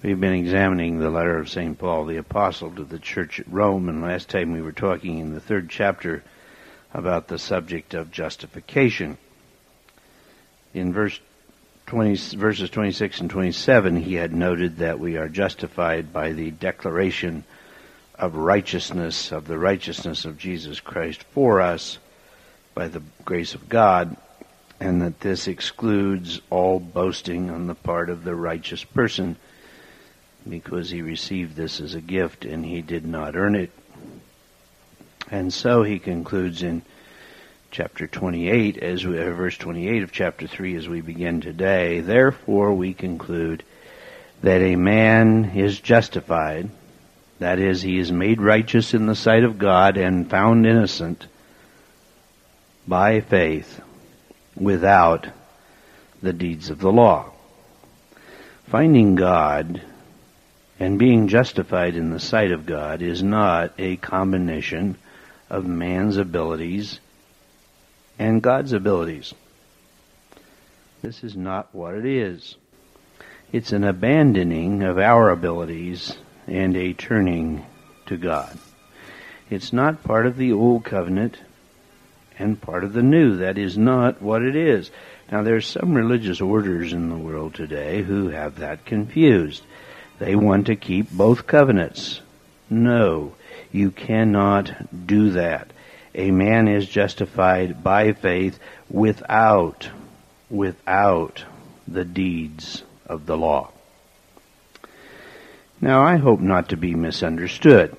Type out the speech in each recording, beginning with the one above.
We've been examining the letter of St. Paul the Apostle to the church at Rome, and last time we were talking in the third chapter about the subject of justification. In verse 20, verses 26 and 27, he had noted that we are justified by the declaration of righteousness, of the righteousness of Jesus Christ for us by the grace of God, and that this excludes all boasting on the part of the righteous person because he received this as a gift and he did not earn it. And so he concludes in chapter 28 as we, uh, verse 28 of chapter 3 as we begin today. Therefore we conclude that a man is justified, that is, he is made righteous in the sight of God and found innocent by faith without the deeds of the law. Finding God and being justified in the sight of God is not a combination of man's abilities and God's abilities. This is not what it is. It's an abandoning of our abilities and a turning to God. It's not part of the old covenant and part of the new. That is not what it is. Now there's some religious orders in the world today who have that confused. They want to keep both covenants. No, you cannot do that. A man is justified by faith without, without the deeds of the law. Now I hope not to be misunderstood.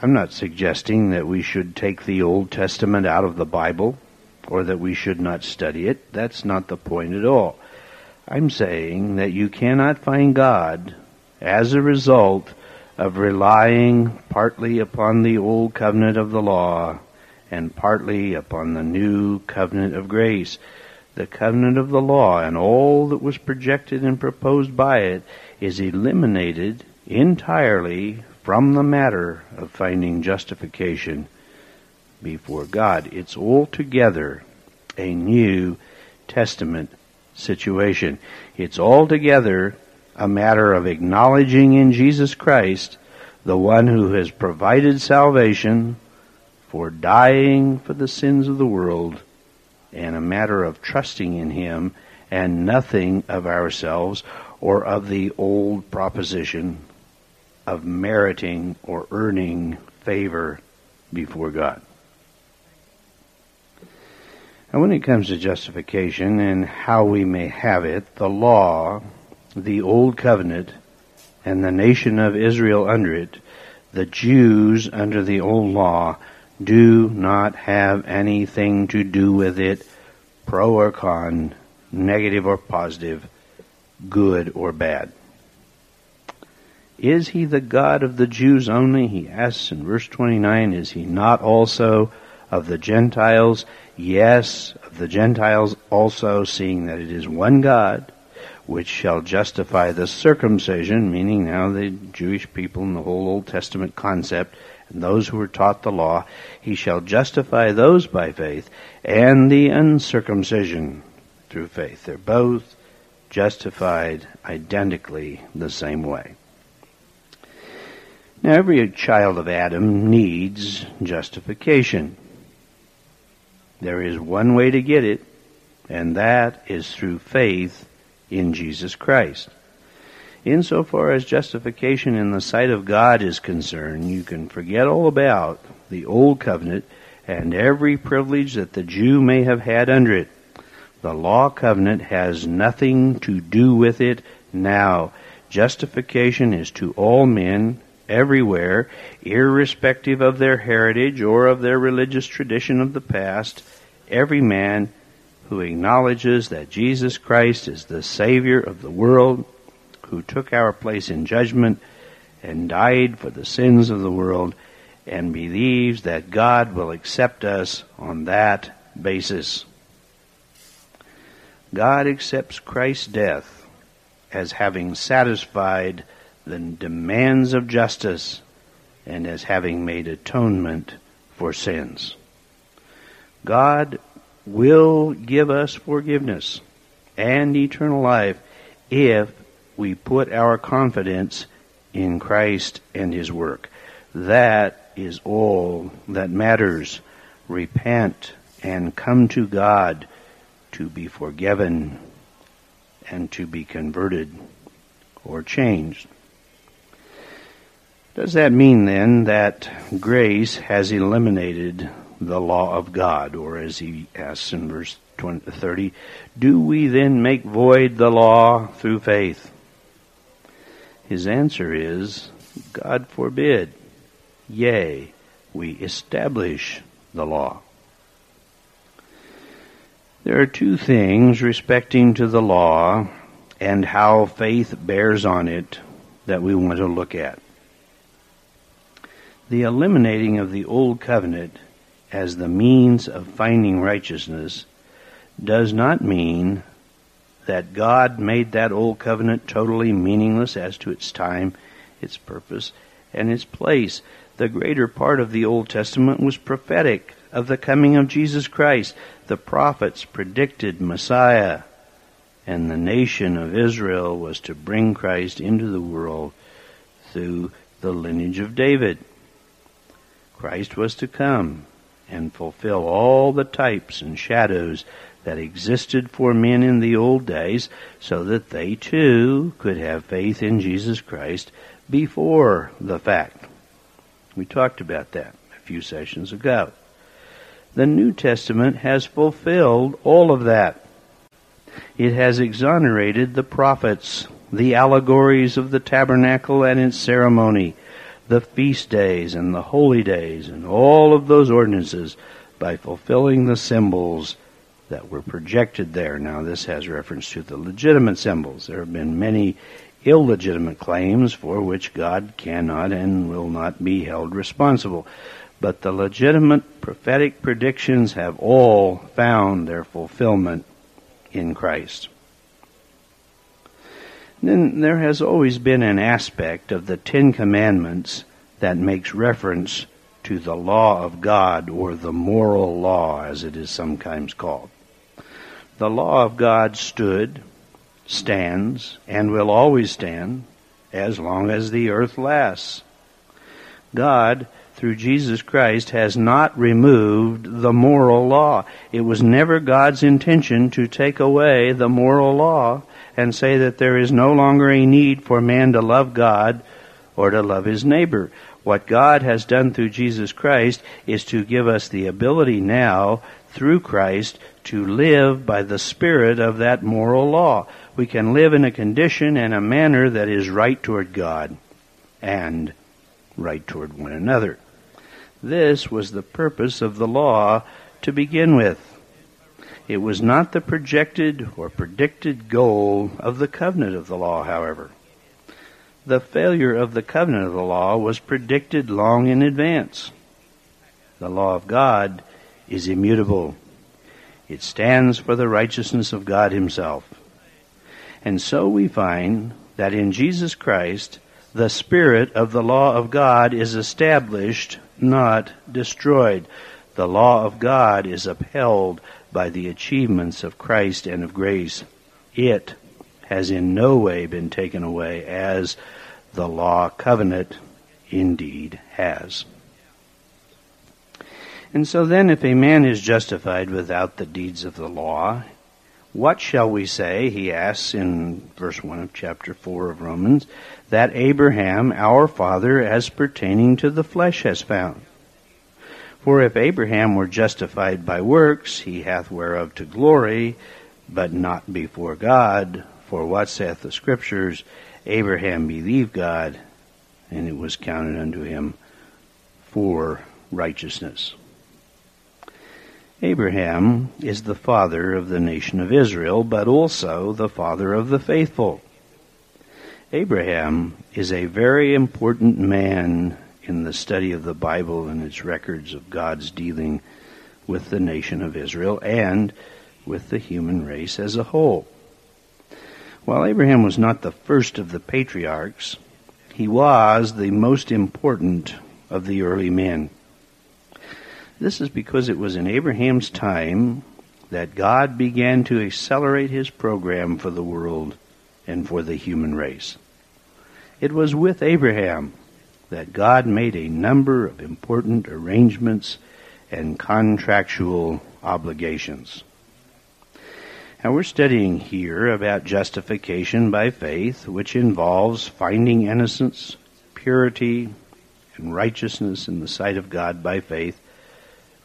I'm not suggesting that we should take the Old Testament out of the Bible or that we should not study it. That's not the point at all. I'm saying that you cannot find God as a result of relying partly upon the old covenant of the law and partly upon the new covenant of grace. The covenant of the law and all that was projected and proposed by it is eliminated entirely from the matter of finding justification before God. It's altogether a New Testament situation. It's altogether a matter of acknowledging in Jesus Christ the one who has provided salvation for dying for the sins of the world and a matter of trusting in him and nothing of ourselves or of the old proposition of meriting or earning favor before God. And when it comes to justification and how we may have it, the law, the old covenant, and the nation of Israel under it, the Jews under the old law, do not have anything to do with it, pro or con, negative or positive, good or bad. Is he the God of the Jews only? He asks in verse 29, is he not also of the Gentiles? Yes, of the Gentiles also, seeing that it is one God, which shall justify the circumcision, meaning now the Jewish people and the whole Old Testament concept, and those who are taught the law, he shall justify those by faith, and the uncircumcision through faith. They're both justified identically the same way. Now every child of Adam needs justification. There is one way to get it, and that is through faith in Jesus Christ. Insofar as justification in the sight of God is concerned, you can forget all about the Old Covenant and every privilege that the Jew may have had under it. The law covenant has nothing to do with it now. Justification is to all men everywhere, irrespective of their heritage or of their religious tradition of the past, every man who acknowledges that Jesus Christ is the Savior of the world, who took our place in judgment and died for the sins of the world, and believes that God will accept us on that basis. God accepts Christ's death as having satisfied the demands of justice and as having made atonement for sins. God will give us forgiveness and eternal life if we put our confidence in Christ and His work. That is all that matters. Repent and come to God to be forgiven and to be converted or changed. Does that mean then that grace has eliminated the law of God? Or as he asks in verse 20, 30, do we then make void the law through faith? His answer is, God forbid. Yea, we establish the law. There are two things respecting to the law and how faith bears on it that we want to look at. The eliminating of the Old Covenant as the means of finding righteousness does not mean that God made that Old Covenant totally meaningless as to its time, its purpose, and its place. The greater part of the Old Testament was prophetic of the coming of Jesus Christ. The prophets predicted Messiah, and the nation of Israel was to bring Christ into the world through the lineage of David. Christ was to come and fulfill all the types and shadows that existed for men in the old days so that they too could have faith in Jesus Christ before the fact. We talked about that a few sessions ago. The New Testament has fulfilled all of that. It has exonerated the prophets, the allegories of the tabernacle and its ceremony, the feast days and the holy days and all of those ordinances by fulfilling the symbols that were projected there. Now, this has reference to the legitimate symbols. There have been many illegitimate claims for which God cannot and will not be held responsible. But the legitimate prophetic predictions have all found their fulfillment in Christ. Then there has always been an aspect of the Ten Commandments that makes reference to the law of God or the moral law as it is sometimes called. The law of God stood, stands, and will always stand as long as the earth lasts. God, through Jesus Christ, has not removed the moral law. It was never God's intention to take away the moral law and say that there is no longer a need for man to love God or to love his neighbor. What God has done through Jesus Christ is to give us the ability now, through Christ, to live by the spirit of that moral law. We can live in a condition and a manner that is right toward God and right toward one another. This was the purpose of the law to begin with. It was not the projected or predicted goal of the covenant of the law, however. The failure of the covenant of the law was predicted long in advance. The law of God is immutable. It stands for the righteousness of God Himself. And so we find that in Jesus Christ, the spirit of the law of God is established, not destroyed. The law of God is upheld by the achievements of Christ and of grace. It has in no way been taken away as the law covenant indeed has. And so then if a man is justified without the deeds of the law, what shall we say, he asks in verse 1 of chapter 4 of Romans, that Abraham, our father, as pertaining to the flesh has found? For if Abraham were justified by works, he hath whereof to glory, but not before God. For what saith the Scriptures? Abraham believed God, and it was counted unto him for righteousness. Abraham is the father of the nation of Israel, but also the father of the faithful. Abraham is a very important man in the study of the Bible and its records of God's dealing with the nation of Israel and with the human race as a whole. While Abraham was not the first of the patriarchs, he was the most important of the early men. This is because it was in Abraham's time that God began to accelerate his program for the world and for the human race. It was with Abraham that God made a number of important arrangements and contractual obligations. Now we're studying here about justification by faith, which involves finding innocence, purity, and righteousness in the sight of God by faith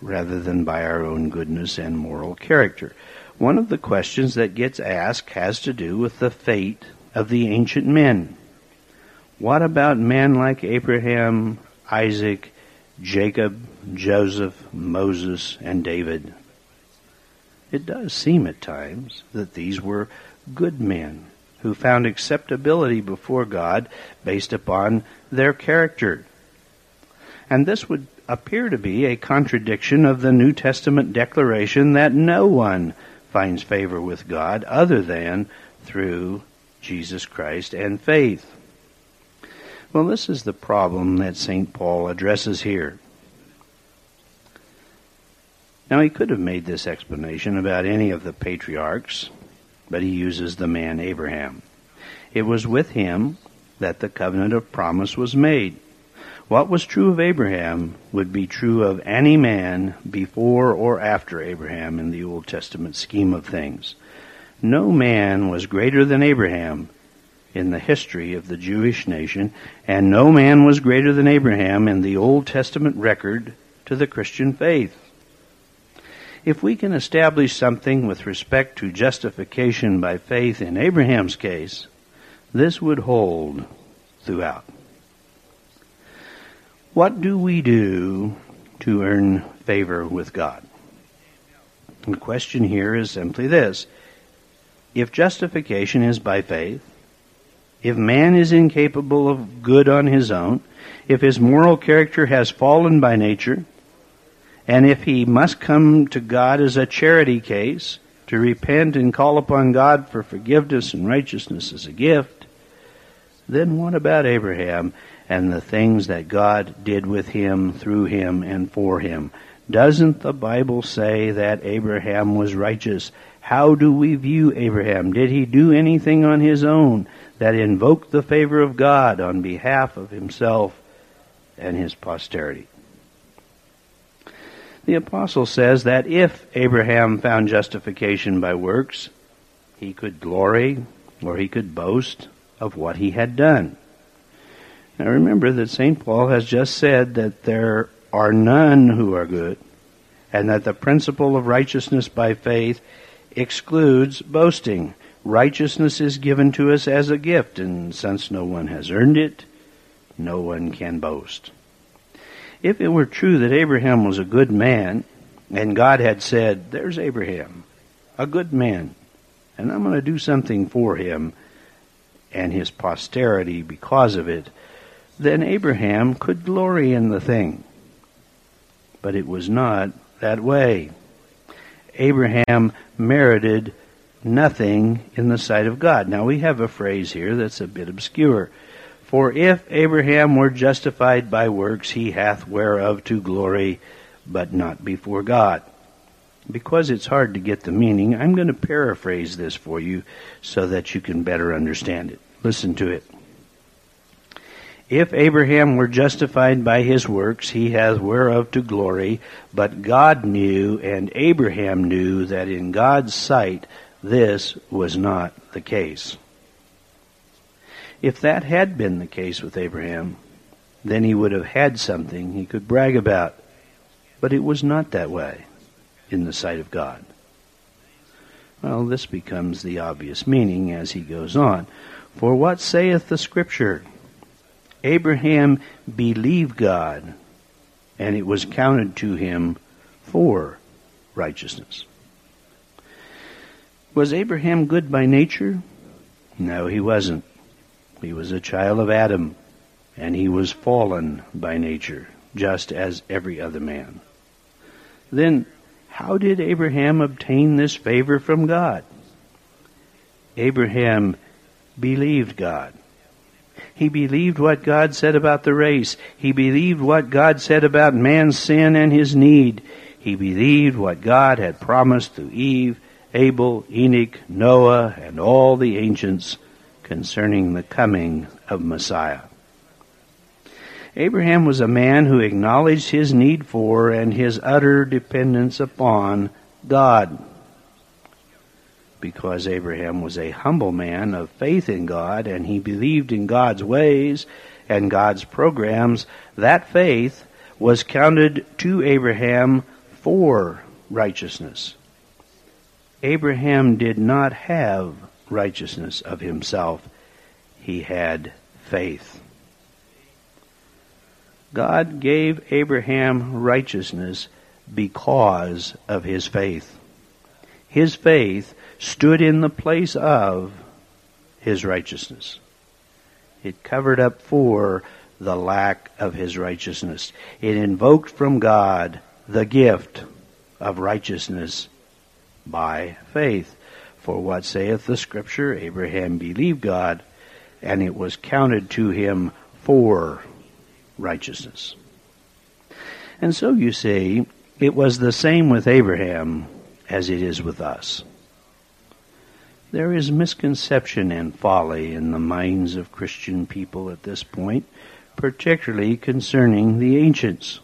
rather than by our own goodness and moral character. One of the questions that gets asked has to do with the fate of the ancient men. What about men like Abraham, Isaac, Jacob, Joseph, Moses, and David? It does seem at times that these were good men who found acceptability before God based upon their character. And this would appear to be a contradiction of the New Testament declaration that no one finds favor with God other than through Jesus Christ and faith. Well, this is the problem that St. Paul addresses here. Now, he could have made this explanation about any of the patriarchs, but he uses the man Abraham. It was with him that the covenant of promise was made. What was true of Abraham would be true of any man before or after Abraham in the Old Testament scheme of things. No man was greater than Abraham in the history of the Jewish nation, and no man was greater than Abraham in the Old Testament record to the Christian faith. If we can establish something with respect to justification by faith in Abraham's case, this would hold throughout. What do we do to earn favor with God? The question here is simply this. If justification is by faith, if man is incapable of good on his own, if his moral character has fallen by nature, and if he must come to God as a charity case, to repent and call upon God for forgiveness and righteousness as a gift, then what about Abraham and the things that God did with him, through him, and for him? Doesn't the Bible say that Abraham was righteous? How do we view Abraham? Did he do anything on his own that invoked the favor of God on behalf of himself and his posterity? The apostle says that if Abraham found justification by works, he could glory or he could boast of what he had done. Now remember that St. Paul has just said that there are none who are good, and that the principle of righteousness by faith excludes boasting. Righteousness is given to us as a gift, and since no one has earned it, no one can boast. If it were true that Abraham was a good man, and God had said, There's Abraham, a good man, and I'm going to do something for him and his posterity because of it, then Abraham could glory in the thing. But it was not that way. Abraham merited nothing in the sight of God. Now we have a phrase here that's a bit obscure. For if Abraham were justified by works, he hath whereof to glory, but not before God. Because it's hard to get the meaning, I'm going to paraphrase this for you so that you can better understand it. Listen to it. If Abraham were justified by his works, he hath whereof to glory, but God knew, and Abraham knew, that in God's sight this was not the case. If that had been the case with Abraham, then he would have had something he could brag about. But it was not that way in the sight of God. Well, this becomes the obvious meaning as he goes on. For what saith the Scripture? Abraham believed God, and it was counted to him for righteousness. Was Abraham good by nature? No, he wasn't. He was a child of Adam, and he was fallen by nature, just as every other man. Then, how did Abraham obtain this favor from God? Abraham believed God. He believed what God said about the race. He believed what God said about man's sin and his need. He believed what God had promised through Eve, Abel, Enoch, Noah, and all the ancients concerning the coming of Messiah. Abraham was a man who acknowledged his need for and his utter dependence upon God. Because Abraham was a humble man of faith in God and he believed in God's ways and God's programs, that faith was counted to Abraham for righteousness. Abraham did not have righteousness of himself. He had faith. God gave Abraham righteousness because of his faith. His faith stood in the place of his righteousness. It covered up for the lack of his righteousness. It invoked from God the gift of righteousness by faith. For what saith the Scripture? Abraham believed God, and it was counted to him for righteousness. And so you see, it was the same with Abraham as it is with us. There is misconception and folly in the minds of Christian people at this point, particularly concerning the ancients.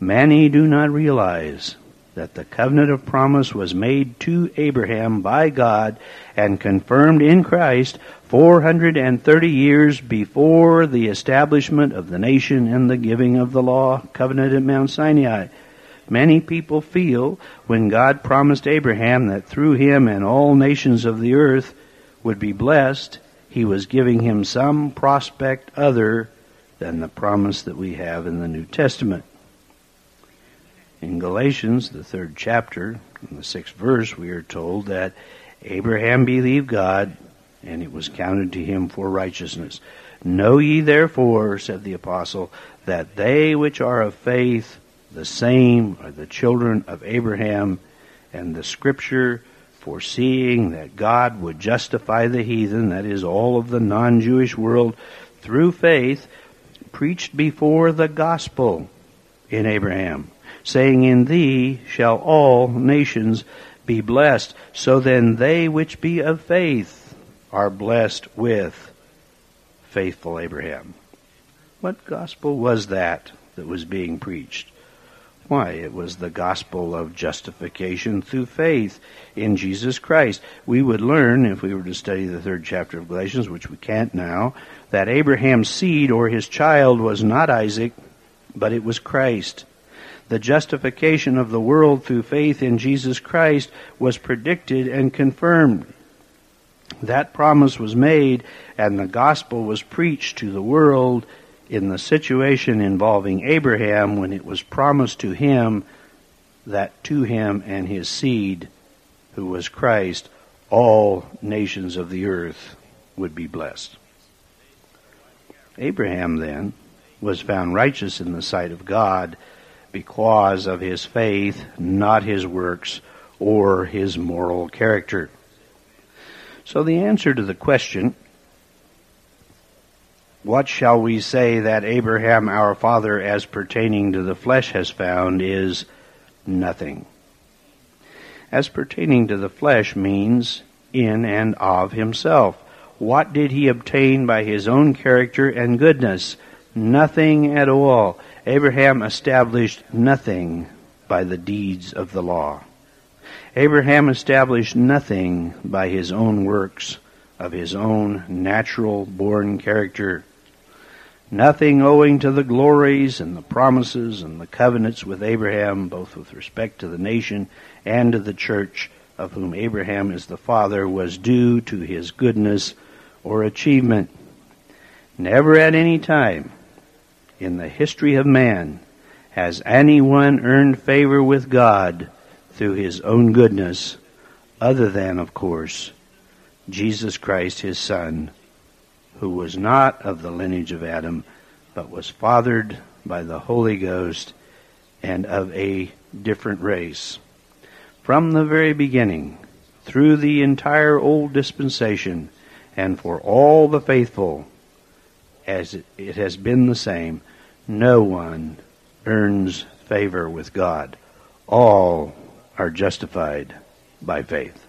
Many do not realize that the covenant of promise was made to Abraham by God and confirmed in Christ 430 years before the establishment of the nation and the giving of the law covenant at Mount Sinai. Many people feel when God promised Abraham that through him and all nations of the earth would be blessed, he was giving him some prospect other than the promise that we have in the New Testament. In Galatians, the third chapter, in the sixth verse, we are told that Abraham believed God, and it was counted to him for righteousness. Know ye therefore, said the apostle, that they which are of faith, the same are the children of Abraham, and the scripture foreseeing that God would justify the heathen, that is, all of the non-Jewish world, through faith, preached before the gospel in Abraham saying, In thee shall all nations be blessed. So then they which be of faith are blessed with faithful Abraham. What gospel was that that was being preached? Why, it was the gospel of justification through faith in Jesus Christ. We would learn, if we were to study the third chapter of Galatians, which we can't now, that Abraham's seed or his child was not Isaac, but it was Christ the justification of the world through faith in Jesus Christ was predicted and confirmed. That promise was made and the gospel was preached to the world in the situation involving Abraham when it was promised to him that to him and his seed, who was Christ, all nations of the earth would be blessed. Abraham then was found righteous in the sight of God because of his faith, not his works or his moral character. So the answer to the question, what shall we say that Abraham our father as pertaining to the flesh has found is nothing. As pertaining to the flesh means in and of himself. What did he obtain by his own character and goodness? Nothing at all. Abraham established nothing by the deeds of the law. Abraham established nothing by his own works of his own natural born character. Nothing owing to the glories and the promises and the covenants with Abraham, both with respect to the nation and to the church, of whom Abraham is the father, was due to his goodness or achievement. Never at any time in the history of man has anyone earned favor with God through his own goodness, other than, of course, Jesus Christ, his Son, who was not of the lineage of Adam, but was fathered by the Holy Ghost and of a different race. From the very beginning, through the entire old dispensation, and for all the faithful, as it has been the same, no one earns favor with God. All are justified by faith.